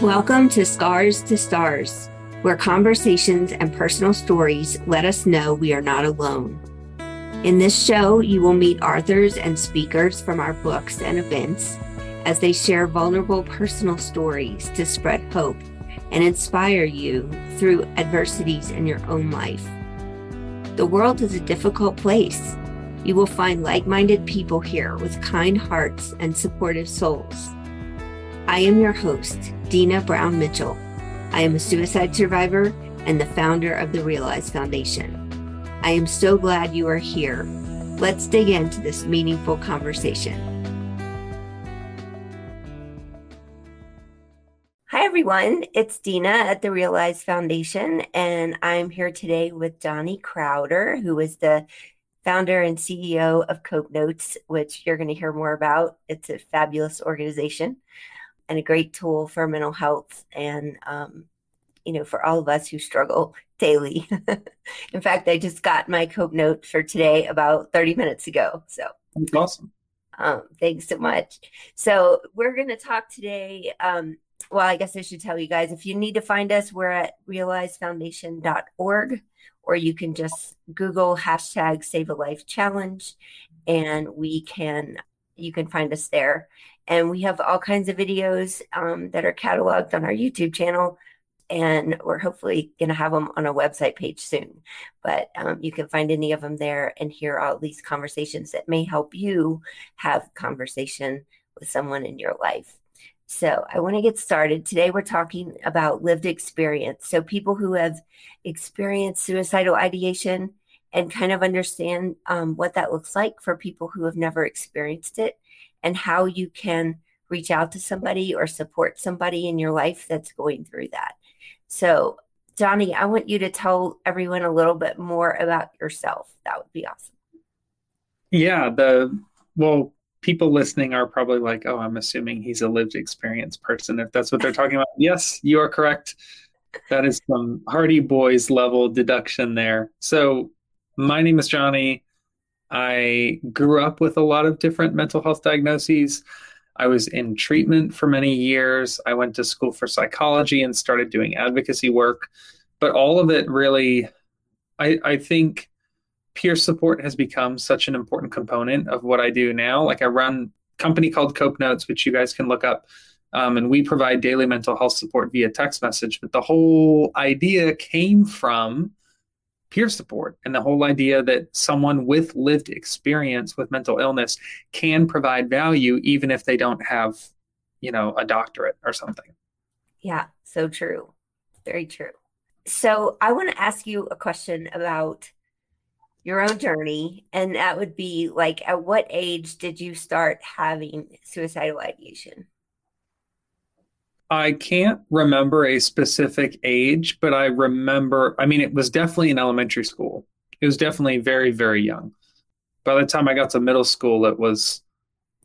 Welcome to Scars to Stars, where conversations and personal stories let us know we are not alone. In this show, you will meet authors and speakers from our books and events as they share vulnerable personal stories to spread hope and inspire you through adversities in your own life. The world is a difficult place. You will find like minded people here with kind hearts and supportive souls. I am your host, Deana Brown Mitchell. I am a suicide survivor and the founder of the Realize Foundation. I am so glad you are here. Let's dig into this meaningful conversation. Hi, everyone. It's Deana at the Realize Foundation, and I'm here today with Johnny Crowder, who is the founder and CEO of Cope Notes, which you're going to hear more about. It's a fabulous organization and a great tool for mental health and um, you know for all of us who struggle daily. In fact i just got my cope note for today about 30 minutes ago so. That's awesome. Um, thanks so much. So we're going to talk today um, well i guess i should tell you guys if you need to find us we're at realizefoundation.org or you can just google hashtag save a life challenge and we can you can find us there and we have all kinds of videos um, that are cataloged on our YouTube channel. And we're hopefully going to have them on a website page soon. But um, you can find any of them there and hear all these conversations that may help you have conversation with someone in your life. So I want to get started. Today we're talking about lived experience. So people who have experienced suicidal ideation and kind of understand um, what that looks like for people who have never experienced it and how you can reach out to somebody or support somebody in your life that's going through that. So, Johnny, I want you to tell everyone a little bit more about yourself. That would be awesome. Yeah, the well, people listening are probably like, "Oh, I'm assuming he's a lived experience person." If that's what they're talking about, yes, you are correct. That is some Hardy Boys level deduction there. So, my name is Johnny. I grew up with a lot of different mental health diagnoses. I was in treatment for many years. I went to school for psychology and started doing advocacy work. But all of it really, I, I think peer support has become such an important component of what I do now. Like I run a company called Cope Notes, which you guys can look up. Um, and we provide daily mental health support via text message. But the whole idea came from peer support and the whole idea that someone with lived experience with mental illness can provide value even if they don't have you know a doctorate or something. Yeah so true. Very true. So i want to ask you a question about your own journey and that would be like at what age did you start having suicidal ideation I can't remember a specific age, but I remember, I mean, it was definitely in elementary school. It was definitely very, very young. By the time I got to middle school, it was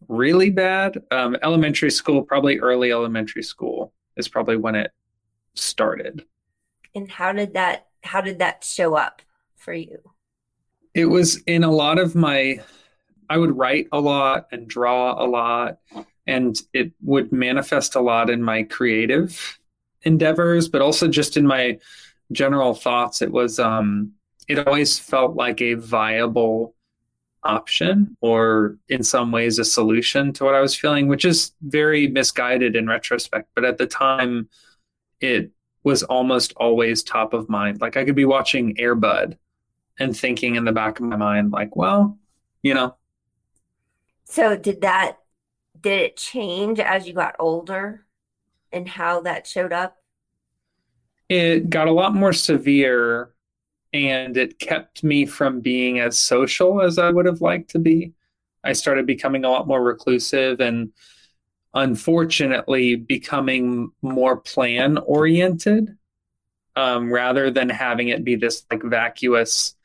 really bad. Um, elementary school, probably early elementary school, is probably when it started. And how did that how did that show up for you? It was in a lot of my I would write a lot and draw a lot and it would manifest a lot in my creative endeavors but also just in my general thoughts. It was um it always felt like a viable option or in some ways a solution to what i was feeling which is very misguided in retrospect but at the time it was almost always top of mind. Like i could be watching Air Bud and thinking in the back of my mind like well you know. So did that did it change as you got older and how that showed up? It got a lot more severe and it kept me from being as social as I would have liked to be. I started becoming a lot more reclusive and unfortunately becoming more plan oriented um, rather than having it be this like vacuous,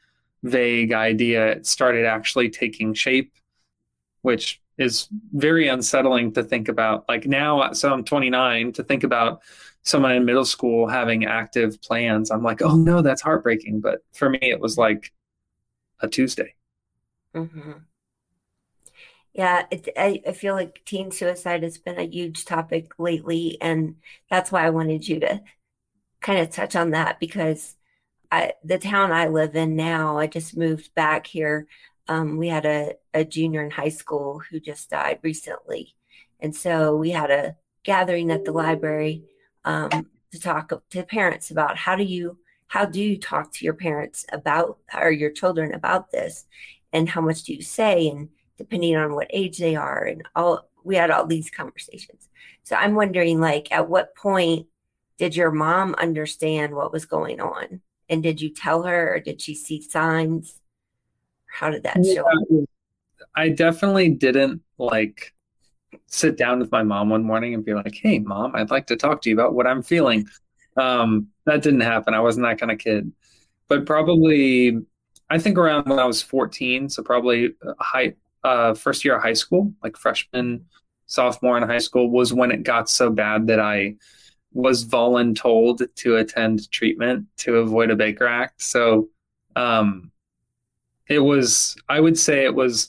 vague idea. It started actually taking shape, which is very unsettling to think about. Like now, so I'm 29, to think about someone in middle school having active plans. I'm like, oh no, that's heartbreaking. But for me, it was like a Tuesday. Mm-hmm. Yeah, it, I, I feel like teen suicide has been a huge topic lately, and that's why I wanted you to kind of touch on that because I, the town I live in now, I just moved back here. Um, we had a, a junior in high school who just died recently. And so we had a gathering at the library um, to talk to parents about how do you how do you talk to your parents about or your children about this? And how much do you say? And depending on what age they are and all we had all these conversations. So i'm wondering like at what point did your mom understand what was going on? And did you tell her or did she see signs how did that yeah, show i definitely didn't like sit down with my mom one morning and be like hey mom i'd like to talk to you about what i'm feeling. Um, that didn't happen. I wasn't that kind of kid. But probably i think around when i was 14 so probably high uh, first year of high school, like freshman, sophomore in high school, was when it got so bad that I was voluntold to attend treatment to avoid a Baker Act. So um, it was, I would say it was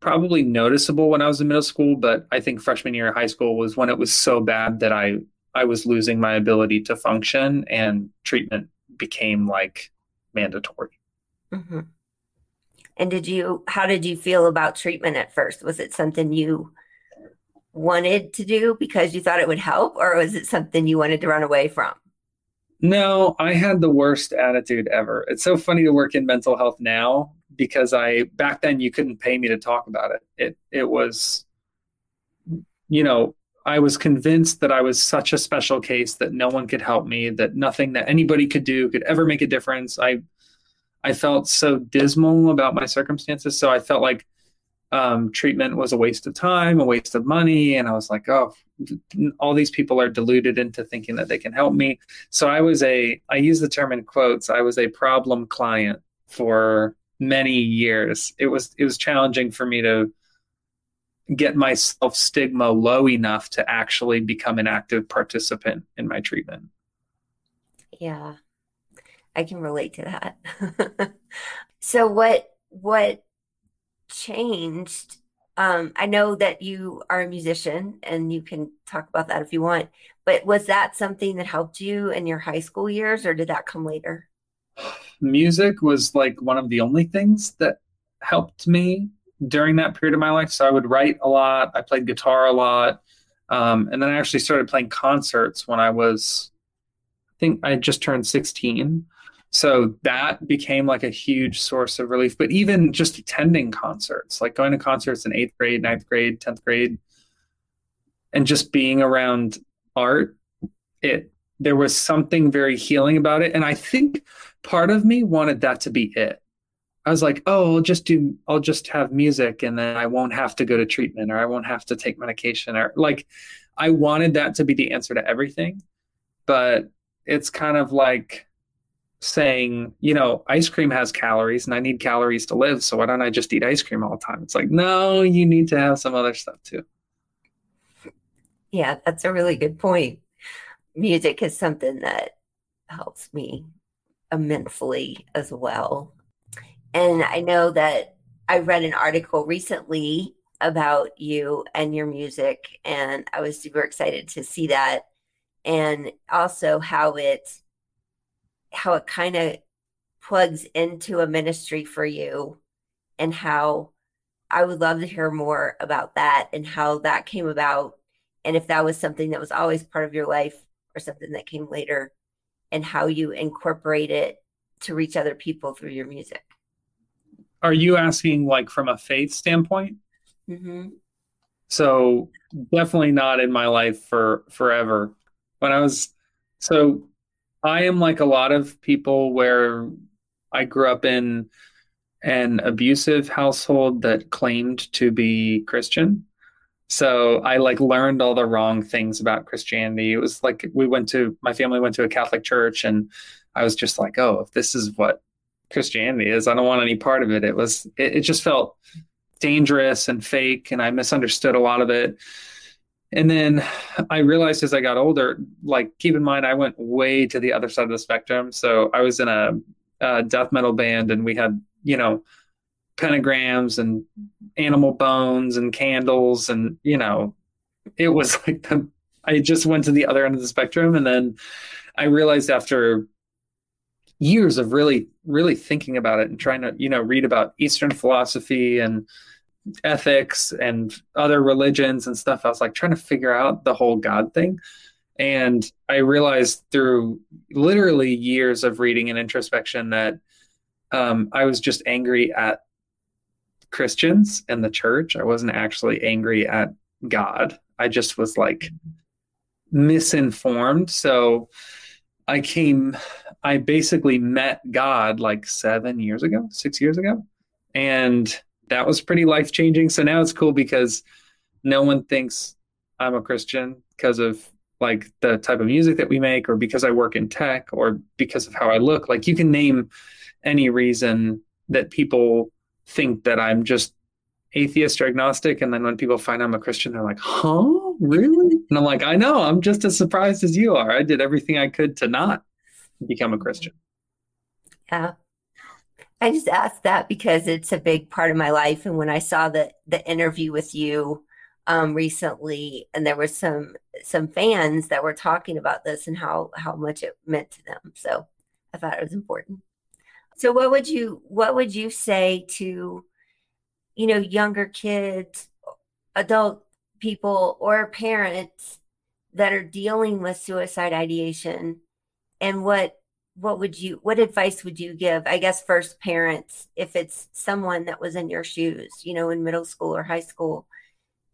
probably noticeable when I was in middle school, but I think freshman year of high school was when it was so bad that I I was losing my ability to function, and treatment became like mandatory. Mm-hmm. And did you, how did you feel about treatment at first? Was it something you wanted to do because you thought it would help, or was it something you wanted to run away from? No, I had the worst attitude ever. It's so funny to work in mental health now because I back then you couldn't pay me to talk about it. It it was you know, I was convinced that I was such a special case that no one could help me, that nothing that anybody could do could ever make a difference. I I felt so dismal about my circumstances. So I felt like um, treatment was a waste of time, a waste of money. And I was like, oh, all these people are deluded into thinking that they can help me. So I was a, I use the term in quotes, I was a problem client for many years. It was, it was challenging for me to get my self stigma low enough to actually become an active participant in my treatment. Yeah. I can relate to that. so what what changed? Um, I know that you are a musician and you can talk about that if you want, but was that something that helped you in your high school years or did that come later? Music was like one of the only things that helped me during that period of my life. So I would write a lot, I played guitar a lot. Um, and then I actually started playing concerts when I was, I think I just turned 16. So that became like a huge source of relief. But even just attending concerts, like going to concerts in eighth grade, ninth grade, 10th grade, and just being around art, it there was something very healing about it. And I think part of me wanted that to be it. I was like, oh, I'll just do, I'll just have music and then I won't have to go to treatment or I won't have to take medication or like, I wanted that to be the answer to everything. But it's kind of like, saying, you know, ice cream has calories and I need calories to live. So why don't I just eat ice cream all the time? It's like, no, you need to have some other stuff too. Yeah, that's a really good point. Music is something that helps me Uh, immensely as well. And I know that I read an article recently about you and your music, and I was super excited to see that. And also how it how it kind of plugs into a ministry for you and how I would love to hear more about that and how that came about and if that was something that was always part of your life or something that came later and how you incorporate it to reach other people through your music. Are you asking like from a faith standpoint? Mm-hmm. So definitely not in my life for forever. When I was so I am like a lot of people where I grew up in an abusive household that claimed to be Christian. So I like learned all the wrong things about Christianity. It was like we went to my family went to a Catholic church and I was just like, oh, if this is what Christianity is, I don't want any part of it. It was it, it just felt dangerous and fake and I misunderstood a lot of it. And then I realized as I got older, like keep in mind, I went way to the other side of the spectrum. So I was in a, a death metal band, and we had, you know, pentagrams and animal bones and candles and you know it was like the i just went to the other end of the spectrum and then i realized after years of really really thinking about it and trying to you know read about eastern philosophy and ethics and other religions and stuff i was like trying to figure out the whole god thing. And i realized through literally years of reading and introspection that um, i was just angry at christians and the church i wasn't actually angry at god i just was like misinformed so i came I basically met God like seven years ago, six years ago. And that was pretty life changing. So now it's cool because no one thinks I'm a Christian because of like the type of music that we make or because I work in tech or because of how I look. Like you can name any reason that people think that I'm just atheist or agnostic. And then when people find I'm a Christian, they're like, huh, really? And I'm like, I know, I'm just as surprised as you are. I did everything I could to not become a Christian? Yeah. I just asked that because it's a big part of my life. And when I saw the the interview with you um, recently, and there was some some fans that were talking about this and how how much it meant to them, so I thought it was important. So, what would you what would you say to you know younger kids, adult people, or parents that are dealing with suicide ideation? And what what would you what advice would you give i guess first parents if it's someone that was in your shoes you know in middle school or high school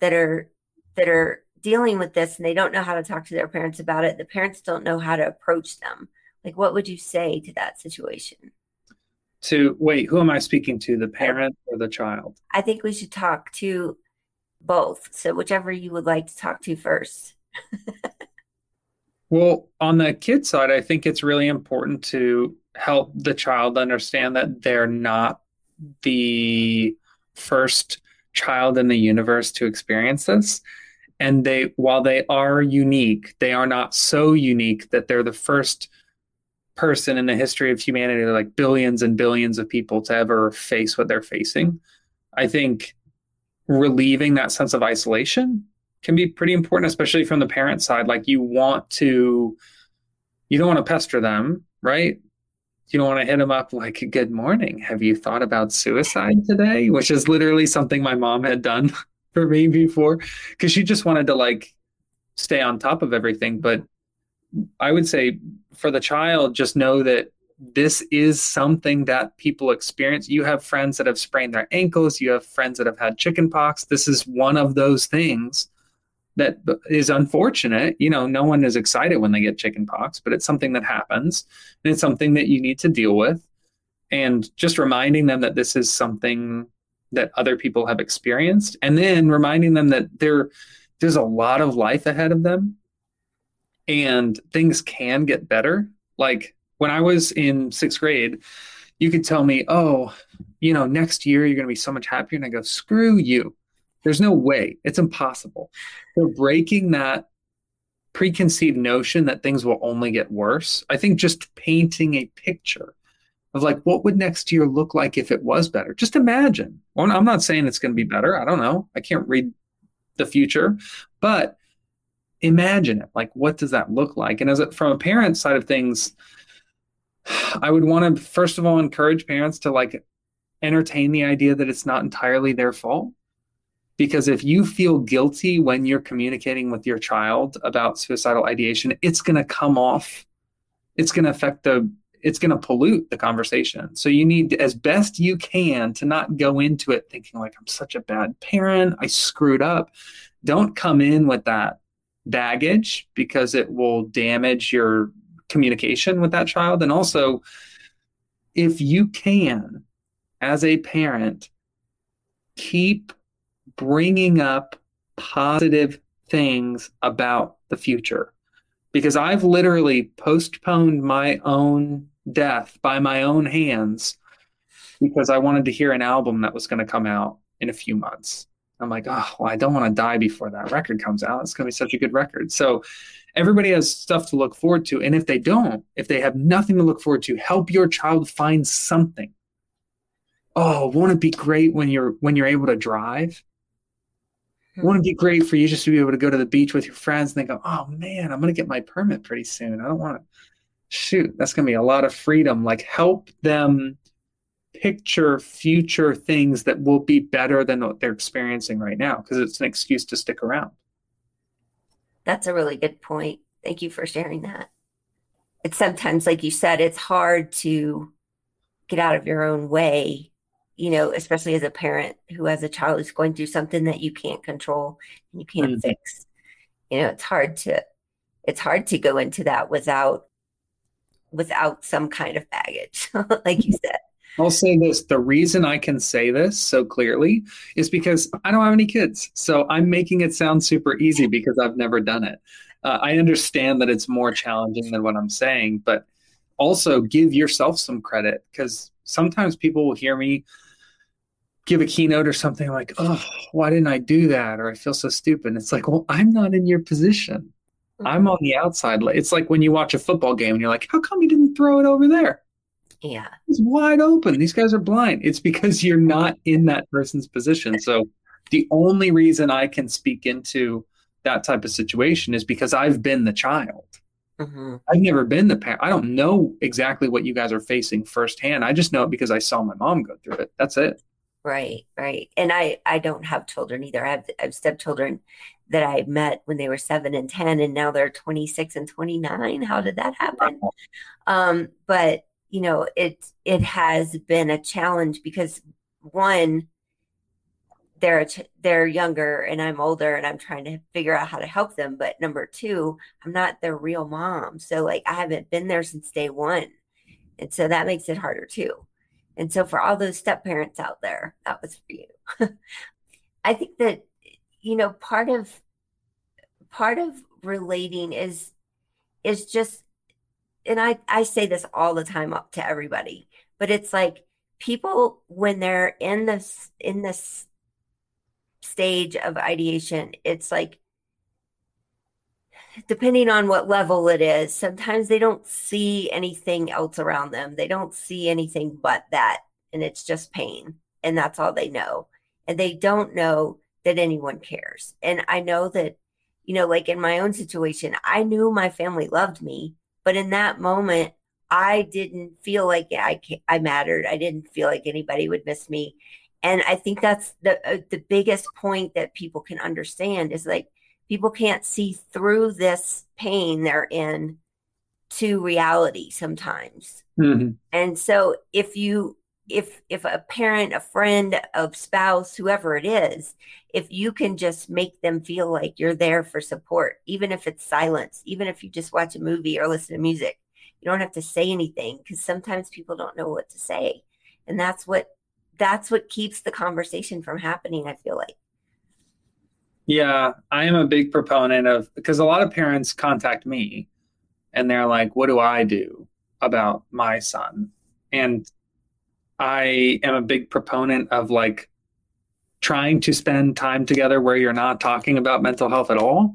that are that are dealing with this and they don't know how to talk to their parents about it the parents don't know how to approach them? Like what would you say to that situation to wait who am i speaking to the parent or the child? I think we should talk to both. So whichever you would like to talk to first. Well, on the kid side, I think it's really important to help the child understand that they're not the first child in the universe to experience this. And they, while they are unique, they are not so unique that they're the first person in the history of humanity, like billions and billions of people to ever face what they're facing. I think relieving that sense of isolation can be pretty important, especially from the parent side. Like you want to, you don't want to pester them, right? You don't want to hit them up like, good morning. Have you thought about suicide today? Which is literally something my mom had done for me before because she just wanted to like stay on top of everything. But I would say for the child, just know that this is something that people experience. You have friends that have sprained their ankles, you have friends that have had chicken pox. This is one of those things that is unfortunate. You know, no one is excited when they get chicken pox, but it's something that happens and it's something that you need to deal with. And just reminding them that this is something that other people have experienced and then reminding them that there there's a lot of life ahead of them and things can get better. Like when I was in 6th grade, you could tell me, "Oh, you know, next year you're going to be so much happier." And I go, "Screw you." There's no way. It's impossible. So breaking that preconceived notion that things will only get worse, I think just painting a picture of like what would next year look like if it was better. Just imagine. Well, I'm not saying it's going to be better. I don't know. I can't read the future, but imagine it. Like what does that look like? And as a, from a parent side of things, I would want to first of all encourage parents to like entertain the idea that it's not entirely their fault because if you feel guilty when you're communicating with your child about suicidal ideation, it's going to come off, it's going to affect the, it's going to pollute the conversation. So you need, as best you can, to not go into it thinking like, I'm such a bad parent, I screwed up. Don't come in with that baggage because it will damage your communication with that child. And also, if you can, as a parent, keep bringing up positive things about the future because I've literally postponed my own death by my own hands because I wanted to hear an album that was going to come out in a few months. I'm like, oh, well, I don't want to die before that record comes out. It's going to be such a good record. So everybody has stuff to look forward to. And if they don't, if they have nothing to look forward to, help your child find something oh, won't it be great when you're when you're able to drive? Hmm. Won't it be great for you just to be able to go to the beach with your friends and they go, oh man, I'm gonna get my permit pretty soon. I don't want to shoot, that's gonna be a lot of freedom. Like help them picture future things that will be better than what they're experiencing right now because it's an excuse to stick around. That's a really good point. Thank you for sharing that. It's sometimes, like you said, it's hard to get out of your own way, you know, especially as a parent who has a child who's going through something that you can't control and you can't Mhm. fix. You know, it's hard to it's hard to go into that without without some kind of baggage, like you said. I'll say this the reason I can say this so clearly is because I don't have any kids. So I'm making it sound super easy because I've never done it. Uh, I understand that it's more challenging than what I'm saying, but also give yourself some credit because sometimes people will hear me give a keynote or something like, oh, why didn't I do that? Or I feel so stupid. It's like, well, I'm not in your position. I'm on the outside. It's like when you watch a football game and you're like, how come you didn't throw it over there? Yeah. It's wide open. These guys are blind. It's because you're not in that person's position. So the only reason I can speak into that type of situation is because I've been the child. hmm I've never been the parent. I don't know exactly what you guys are facing firsthand. I just know it because I saw my mom go through it. That's it. Right, right. And I I don't have children either. I have I have stepchildren that I met when they were seven and ten, and now they're 26 and 29. How did that happen? Um, but you know, it it has been a challenge because one, they're they're younger and I'm older and I'm trying to figure out how to help them. But number two, I'm not their real mom, so like I haven't been there since day one, and so that makes it harder too. And so for all those step parents out there, that was for you. I think that you know part of part of relating is is just and I I say this all the time up to everybody, but it's like people when they're in this in this stage of ideation, it's like depending on what level it is, sometimes they don't see anything else around them. They don't see anything but that and it's just pain and that's all they know. And they don't know that anyone cares. And I know that you know, like in my own situation, I knew my family loved me, but in that moment, I didn't feel like I I mattered. I didn't feel like anybody would miss me, and I think that's the uh, the biggest point that people can understand is like people can't see through this pain they're in to reality sometimes. Mhm. And so if you if if a parent, a friend, a spouse, whoever it is, if you can just make them feel like you're there for support, even if it's silence, even if you just watch a movie or listen to music, you don't have to say anything because sometimes people don't know what to say. And that's what that's what keeps the conversation from happening, I feel like. Yeah, I am a big proponent of because a lot of parents contact me and they're like, what do I do about my son? And I am a big proponent of like trying to spend time together where you're not talking about mental health at all.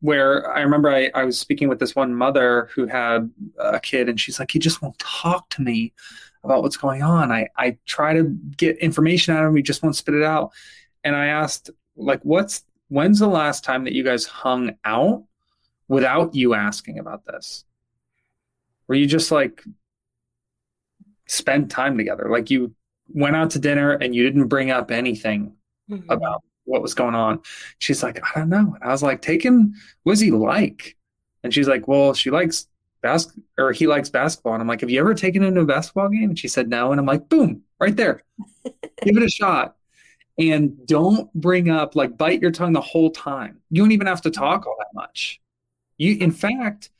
Where I remember I, I was speaking with this one mother who had a kid, and she's like, he just won't talk to me about what's going on. I, I try to get information out of him, he just won't spit it out. And I asked, like, what's when's the last time that you guys hung out without you asking about this? Were you just like spend time together? Like you went out to dinner and you didn't bring up anything Mhm. about what was going on. She's like, I don't know. And I was like, him, what's he like? And she's like, well, she likes bas or he likes basketball. And I'm like, have you ever taken him to a basketball game? And she said no. And I'm like, boom, right there. Give it a shot. And don't bring up like bite your tongue the whole time. You don't even have to talk all that much. You in fact,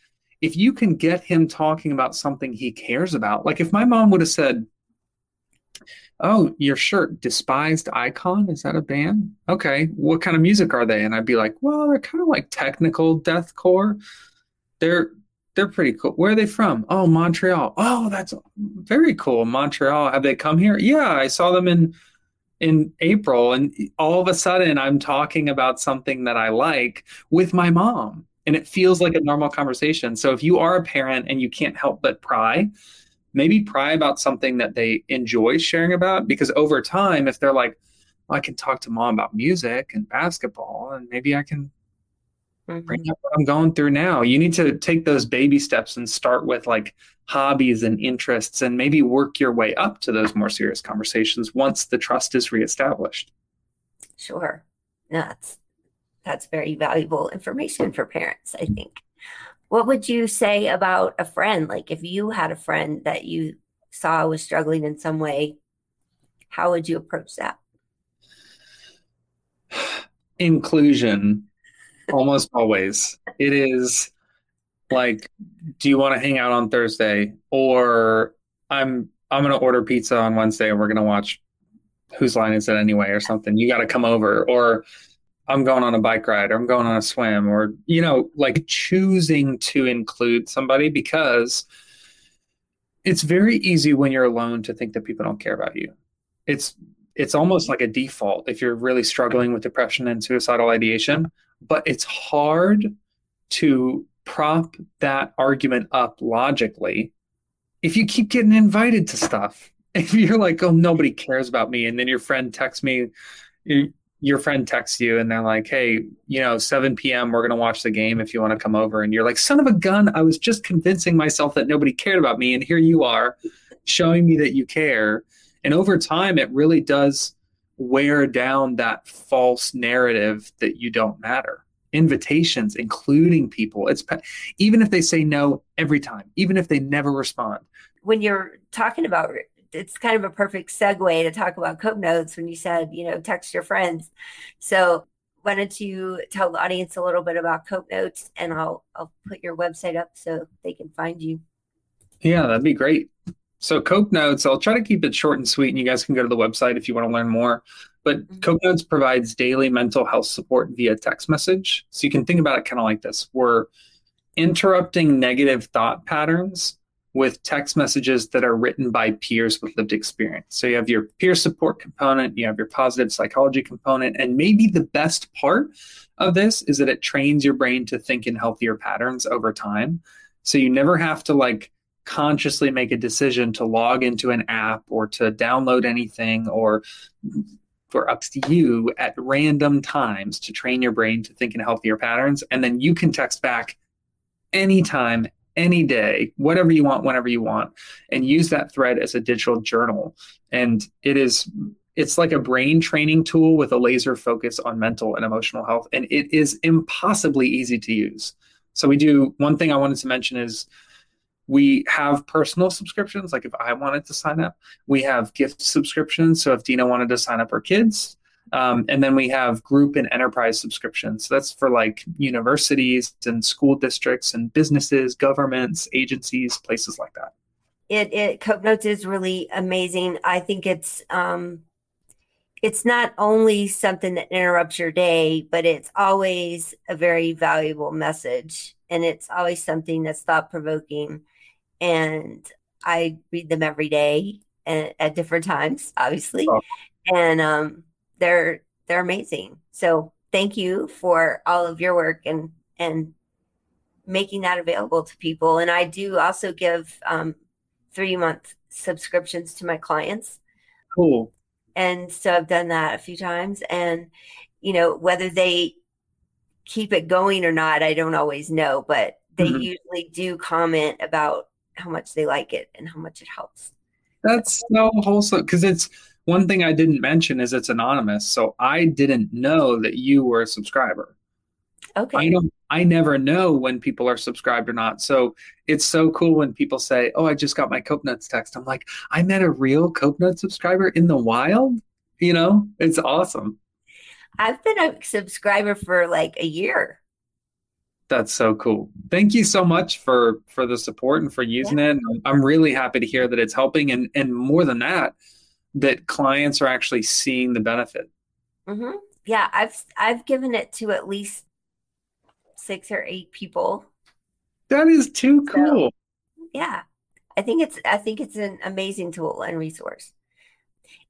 if you can get him talking about something he cares about, like if my mom would have said, Oh, your shirt, Despised Icon, is that a band? Okay, what kind of music are they? And I'd be like, Well, they're kind of like technical deathcore. They're they're pretty cool. Where are they from? Oh, Montreal. Oh, that's very cool. Montreal. Have they come here? Yeah, I saw them in in April, and all of a sudden I'm talking about something that I like with my mom, and it feels like a normal conversation. So if you are a parent and you can't help but pry, maybe pry about something that they enjoy sharing about because over time if they're like well, i can talk to mom about music and basketball and maybe i can mm-hmm. bring up what i'm going through now you need to take those baby steps and start with like hobbies and interests and maybe work your way up to those more serious conversations once the trust is reestablished sure that's that's very valuable information for parents i think what would you say about a friend? Like if you had a friend that you saw was struggling in some way, how would you approach that? Inclusion, almost always. It is like, do you want to hang out on Thursday? Or I'm I'm gonna order pizza on Wednesday and we're gonna watch whose line is it anyway or something. You gotta come over. Or I'm going on a bike ride or I'm going on a swim or, you know, like choosing to include somebody because it's very easy when you're alone to think that people don't care about you. It's it's almost like a default if you're really struggling with depression and suicidal ideation, but it's hard to prop that argument up logically if you keep getting invited to stuff. If you're like, oh, nobody cares about me, and then your friend texts me, your friend texts you and they're like, hey, you know, 7 p.m., we're going to watch the game if you want to come over. And you're like, son of a gun, I was just convincing myself that nobody cared about me. And here you are showing me that you care. And over time, it really does wear down that false narrative that you don't matter. Invitations, including people, it's even if they say no every time, even if they never respond. When you're talking about it's kind of a perfect segue to talk about Cope Notes when you said, you know, text your friends. So why don't you tell the audience a little bit about Cope Notes and I'll I'll put your website up so they can find you. Yeah, that'd be great. So Cope Notes, I'll try to keep it short and sweet, and you guys can go to the website if you want to learn more. But mm-hmm. Cope Notes provides daily mental health support via text message. So you can think about it kind of like this. We're interrupting negative thought patterns with text messages that are written by peers with lived experience. So you have your peer support component, you have your positive psychology component, and maybe the best part of this is that it trains your brain to think in healthier patterns over time. So you never have to like consciously make a decision to log into an app or to download anything or for up to you at random times to train your brain to think in healthier patterns. And then you can text back anytime, any day, whatever you want, whenever you want, and use that thread as a digital journal. And it is it's like a brain training tool with a laser focus on mental and emotional health and it is impossibly easy to use so we do one thing i wanted to mention is we have personal subscriptions like if i wanted to sign up we have gift subscriptions so if deana wanted to sign up her kids um, and then we have group and enterprise subscriptions. So that's for like universities and school districts and businesses, governments, agencies, places like that. It, it Cope Notes is really amazing. I think it's um, it's not only something that interrupts your day, but it's always a very valuable message, and it's always something that's thought provoking. And I read them every day and at different times, obviously. Oh. And um, they're they're amazing. So thank you for all of your work and and making that available to people. And I do also give um, three month subscriptions to my clients. Cool. And so I've done that a few times. And you know whether they keep it going or not, I don't always know, but they mm-hmm. usually do comment about how much they like it and how much it helps. That's so wholesome because it's one thing I didn't mention is it's anonymous, so I didn't know that you were a subscriber. Okay. I don't I never know when people are subscribed or not. So it's so cool when people say, "Oh, I just got my Cope Notes text." I'm like, "I met a real Cope Notes subscriber in the wild." You know, it's awesome. I've been a subscriber for like a year. That's so cool. Thank you so much for for the support and for using yeah. it. I'm really happy to hear that it's helping and and more than that, that clients are actually seeing the benefit. Mm-hmm. Yeah, I've I've given it to at least six or eight people. That is too cool. So, yeah, I think it's I think it's an amazing tool and resource.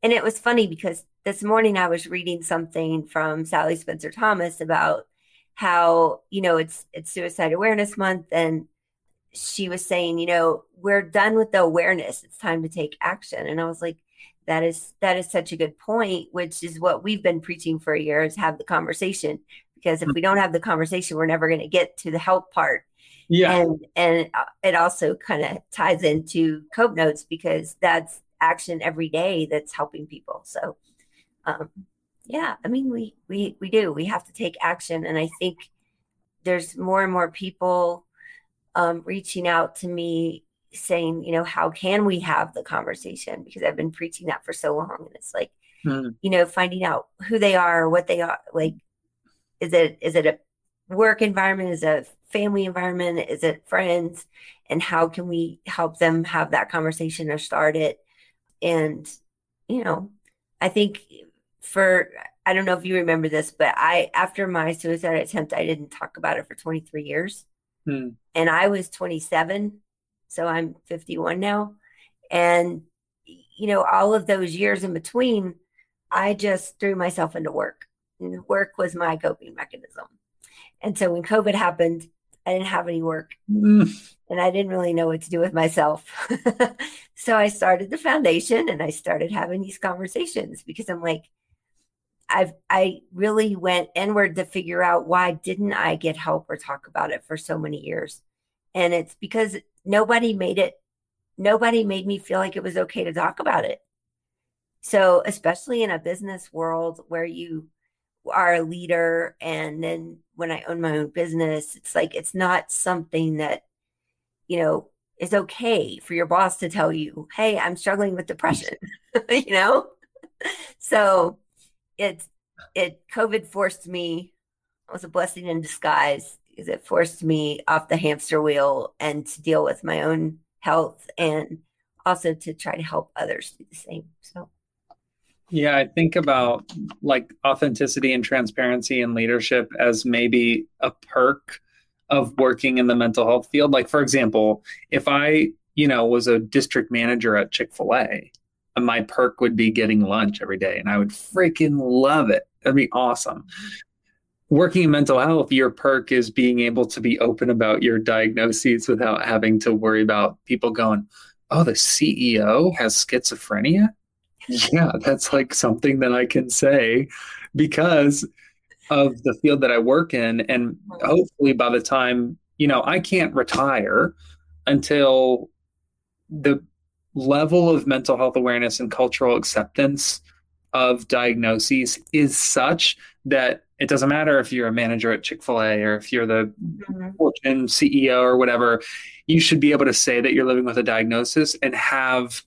And it was funny because this morning I was reading something from Sally Spencer Thomas about how you know it's it's Suicide Awareness Month and she was saying, you know, we're done with the awareness. It's time to take action. And I was like, that is that is such a good point, which is what we've been preaching for a year is have the conversation. Because if we don't have the conversation, we're never going to get to the help part. Yeah. And and uh, it also kind of ties into Cope Notes because that's action every day that's helping people. So um yeah, I mean we we we do. We have to take action and I think there's more and more people um, reaching out to me saying, you know, how can we have the conversation? Because I've been preaching that for so long. And it's like, mm. you know, finding out who they are, what they are. Like, is it is it a work environment? Is it a family environment? Is it friends? And how can we help them have that conversation or start it? And, you know, I think for I don't know if you remember this, but I after my suicide attempt, I didn't talk about it for 23 years. Hmm. And I was 27. So I'm 51 now. And, you know, all of those years in between, I just threw myself into work. And work was my coping mechanism. And so when COVID happened, I didn't have any work mm. and I didn't really know what to do with myself. so I started the foundation and I started having these conversations because I'm like, I've I really went inward to figure out why didn't I get help or talk about it for so many years. And it's because nobody made it nobody made me feel like it was okay to talk about it. So, especially in a business world where you are a leader and then when I own my own business, it's like it's not something that you know is okay for your boss to tell you, "Hey, I'm struggling with depression." you know? So, it it COVID forced me. It was a blessing in disguise because it forced me off the hamster wheel and to deal with my own health and also to try to help others do the same. So. Yeah, I think about like authenticity and transparency and leadership as maybe a perk of working in the mental health field. Like, for example, if I, you know, was a district manager at Chick fil A, my perk would be getting lunch every day and I would freaking love it. That'd be awesome. Working in mental health, your perk is being able to be open about your diagnoses without having to worry about people going, Oh, the CEO has schizophrenia? Yeah, that's like something that I can say because of the field that I work in. And hopefully by the time, you know, I can't retire until the level of mental health awareness and cultural acceptance of diagnoses is such that it doesn't matter if you're a manager at Chick-fil-A or if you're the mm-hmm. Fortune CEO or whatever, you should be able to say that you're living with a diagnosis and have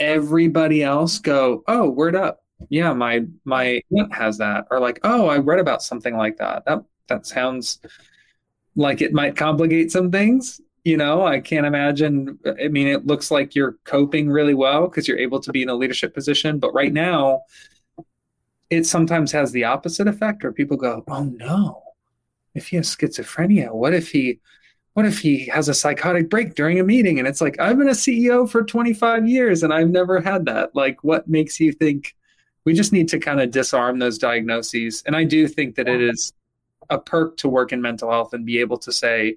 everybody else go, "Oh, word up. Yeah, my my aunt has that." Or like, "Oh, I read about something like that." That that sounds like it might complicate some things you know i can't imagine i mean it looks like you're coping really well because you're able to be in a leadership position but right now it sometimes has the opposite effect where people go oh no. If he has schizophrenia what if he what if he has a psychotic break during a meeting? And it's like i've been a ceo for 25 years and i've never had that. Like what makes you think we just need to kind of disarm those diagnoses. And i do think that it is a perk to work in mental health and be able to say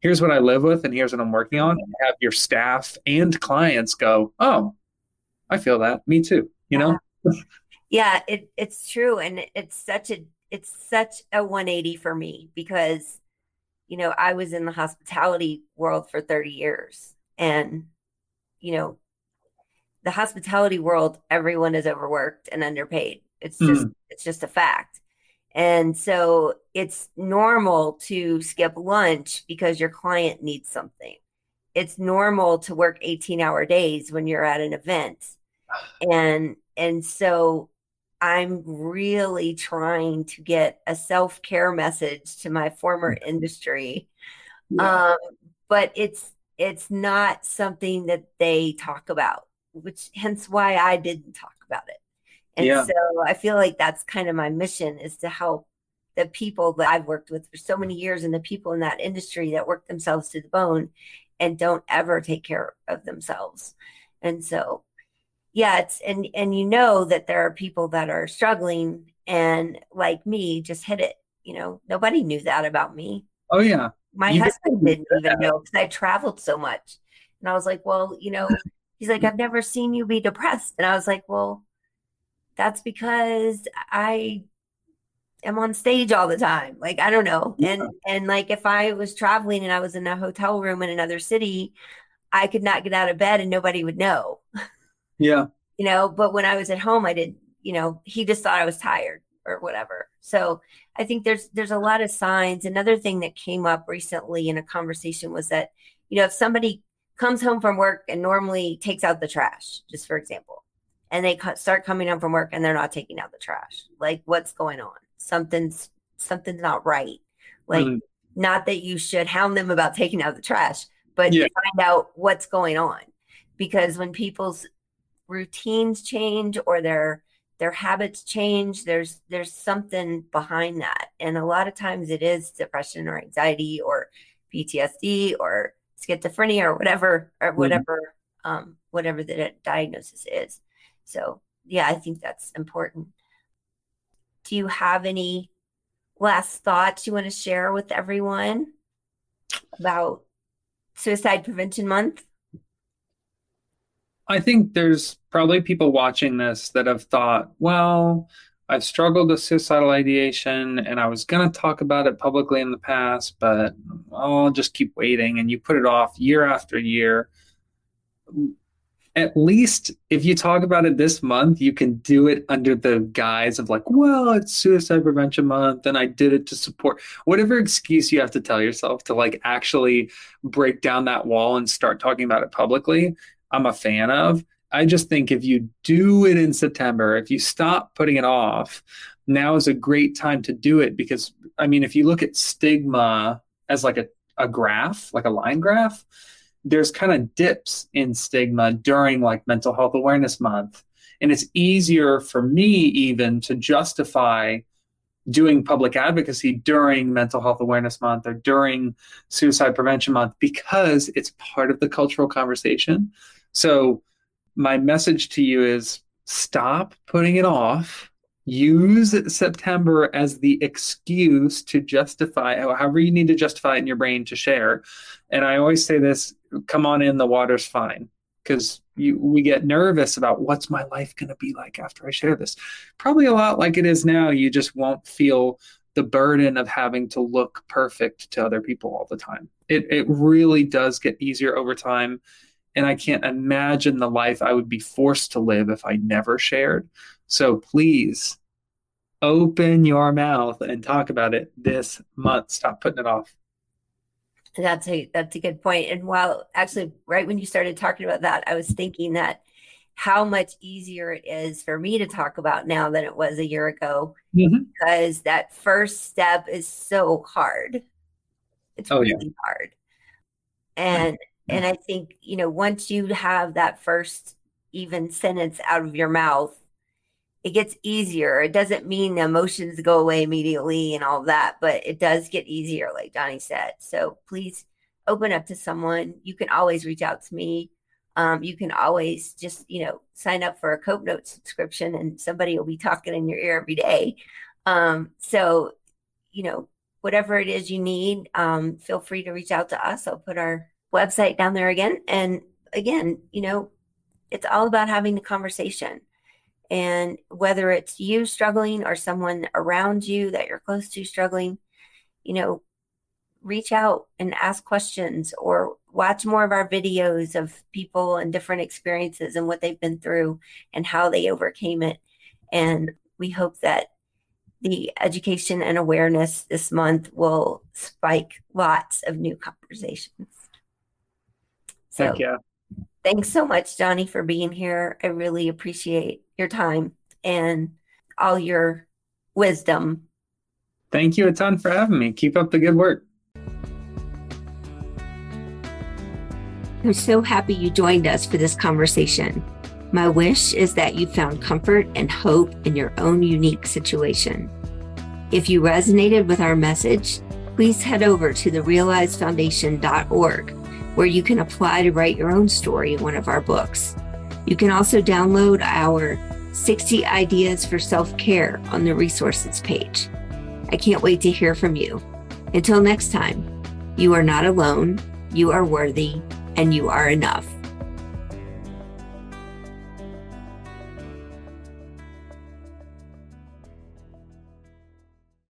here's what I live with and here's what I'm working on. And have your staff and clients go, oh, I feel that. Me too. You know? yeah, it, it's true. And it's such a, it's such a 180 for me because, you know, I was in the hospitality world for 30 years and, you know, the hospitality world, everyone is overworked and underpaid. It's just, mm. it's just a fact. And so it's normal to skip lunch because your client needs something. It's normal to work 18 hour days when you're at an event. And and so I'm really trying to get a self-care message to my former mm. industry. Yeah. Um, but it's it's not something that they talk about, which hence why I didn't talk about it. And yeah. so I feel like that's kind of my mission is to help the people that I've worked with for so many years and the people in that industry that work themselves to the bone and don't ever take care of themselves. And so yeah, it's and and you know that there are people that are struggling and like me just hit it. You know, nobody knew that about me. Oh yeah. My You husband didn't didn't even know because I traveled so much. And I was like, well, you know, he's like, I've never seen you be depressed. And I was like, well, that's because I am on stage all the time. Like, I don't know. And and like if I was traveling and I was in a hotel room in another city, I could not get out of bed and nobody would know. Yeah. you know but when i was at home i didn't, you know he just thought i was tired or whatever so i think there's there's a lot of signs another thing that came up recently in a conversation was that you know if somebody comes home from work and normally takes out the trash just for example and they start coming home from work and they're not taking out the trash like what's going on something's something's not right like Mhm. not that you should hound them about taking out the trash but Yeah. find out what's going on because when people's routines change or their their habits change there's there's something behind that and a lot of times it is depression or anxiety or ptsd or schizophrenia or whatever or Mhm. whatever um whatever the diagnosis is so yeah i think that's important do you have any last thoughts you want to share with everyone about suicide prevention month I think there's probably people watching this that have thought, well, I've struggled with suicidal ideation and I was going to talk about it publicly in the past, but I'll just keep waiting. And you put it off year after year. At least if you talk about it this month, you can do it under the guise of, like, well, it's suicide prevention month and I did it to support whatever excuse you have to tell yourself to, like, actually break down that wall and start talking about it publicly. I'm a fan of. I just think if you do it in September, if you stop putting it off, now is a great time to do it because I mean, if you look at stigma as like a, a graph, like a line graph, there's kind of dips in stigma during like mental health awareness month. And it's easier for me even to justify doing public advocacy during mental health awareness month or during suicide prevention month because it's part of the cultural conversation. So, my message to you is stop putting it off. Use September as the excuse to justify, however, you need to justify it in your brain to share. And I always say this come on in, the water's fine. Because we get nervous about what's my life going to be like after I share this. Probably a lot like it is now. You just won't feel the burden of having to look perfect to other people all the time. It, it really does get easier over time. And I can't imagine the life I would be forced to live if I never shared. So please open your mouth and talk about it this month. Stop putting it off. That's a that's a good point. And while actually right when you started talking about that, I was thinking that how much easier it is for me to talk about now than it was a year ago Mhm. because that first step is so hard. It's Oh, really yeah. hard. And and I think, you know, once you have that first even sentence out of your mouth, it gets easier. It doesn't mean the emotions go away immediately and all that, but it does get easier, like Johnny said. So please open up to someone. You can always reach out to me. Um, you can always just, you know, sign up for a Cope Note subscription and somebody will be talking in your ear every day. Um, so, you know, whatever it is you need, um, feel free to reach out to us. I'll put our website down there again. And again, you know, it's all about having the conversation. And whether it's you struggling or someone around you that you're close to struggling, you know, reach out and ask questions or watch more of our videos of people and different experiences and what they've been through and how they overcame it. And we hope that the education and awareness this month will spike lots of new conversations. So, yeah. Thanks so much, Johnny, for being here. I really appreciate your time and all your wisdom. Thank you a ton for having me. Keep up the good work. I'm so happy you joined us for this conversation. My wish is that you found comfort and hope in your own unique situation. If you resonated with our message, please head over to therealizefoundation.org where you can apply to write your own story in one of our books. You can also download our 60 Ideas for Self Care on the resources page. I can't wait to hear from you. Until next time, you are not alone, you are worthy, and you are enough.